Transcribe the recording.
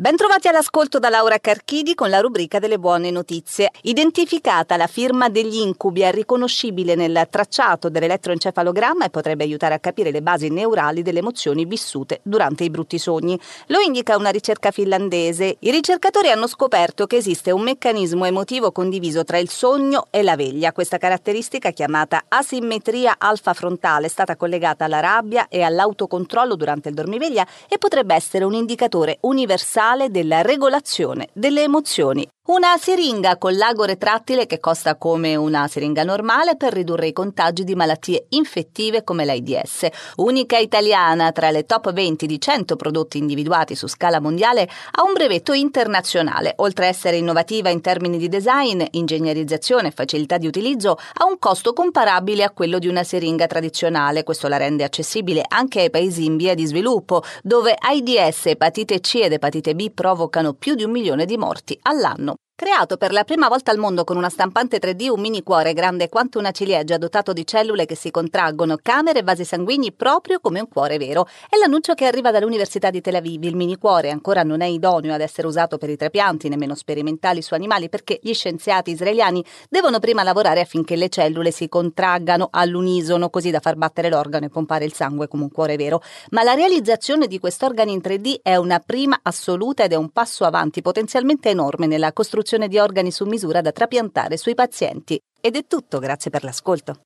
Bentrovati all'ascolto da Laura Carchidi con la rubrica delle buone notizie. Identificata la firma degli incubi è riconoscibile nel tracciato dell'elettroencefalogramma e potrebbe aiutare a capire le basi neurali delle emozioni vissute durante i brutti sogni. Lo indica una ricerca finlandese. I ricercatori hanno scoperto che esiste un meccanismo emotivo condiviso tra il sogno e la veglia. Questa caratteristica, chiamata asimmetria alfa frontale, è stata collegata alla rabbia e all'autocontrollo durante il dormiveglia e potrebbe essere un indicatore universale della regolazione delle emozioni una siringa con l'ago retrattile che costa come una siringa normale per ridurre i contagi di malattie infettive come l'AIDS. Unica italiana tra le top 20 di 100 prodotti individuati su scala mondiale, ha un brevetto internazionale. Oltre a essere innovativa in termini di design, ingegnerizzazione e facilità di utilizzo, ha un costo comparabile a quello di una siringa tradizionale. Questo la rende accessibile anche ai paesi in via di sviluppo, dove AIDS, epatite C ed epatite B provocano più di un milione di morti all'anno. criminal Creato per la prima volta al mondo con una stampante 3D un mini cuore grande quanto una ciliegia dotato di cellule che si contraggono, camere e vasi sanguigni proprio come un cuore vero. È l'annuncio che arriva dall'Università di Tel Aviv. Il mini cuore ancora non è idoneo ad essere usato per i trapianti, nemmeno sperimentali su animali, perché gli scienziati israeliani devono prima lavorare affinché le cellule si contraggano all'unisono, così da far battere l'organo e pompare il sangue come un cuore vero. Ma la realizzazione di quest'organo in 3D è una prima assoluta ed è un passo avanti potenzialmente enorme nella costruzione di organi su misura da trapiantare sui pazienti. Ed è tutto, grazie per l'ascolto.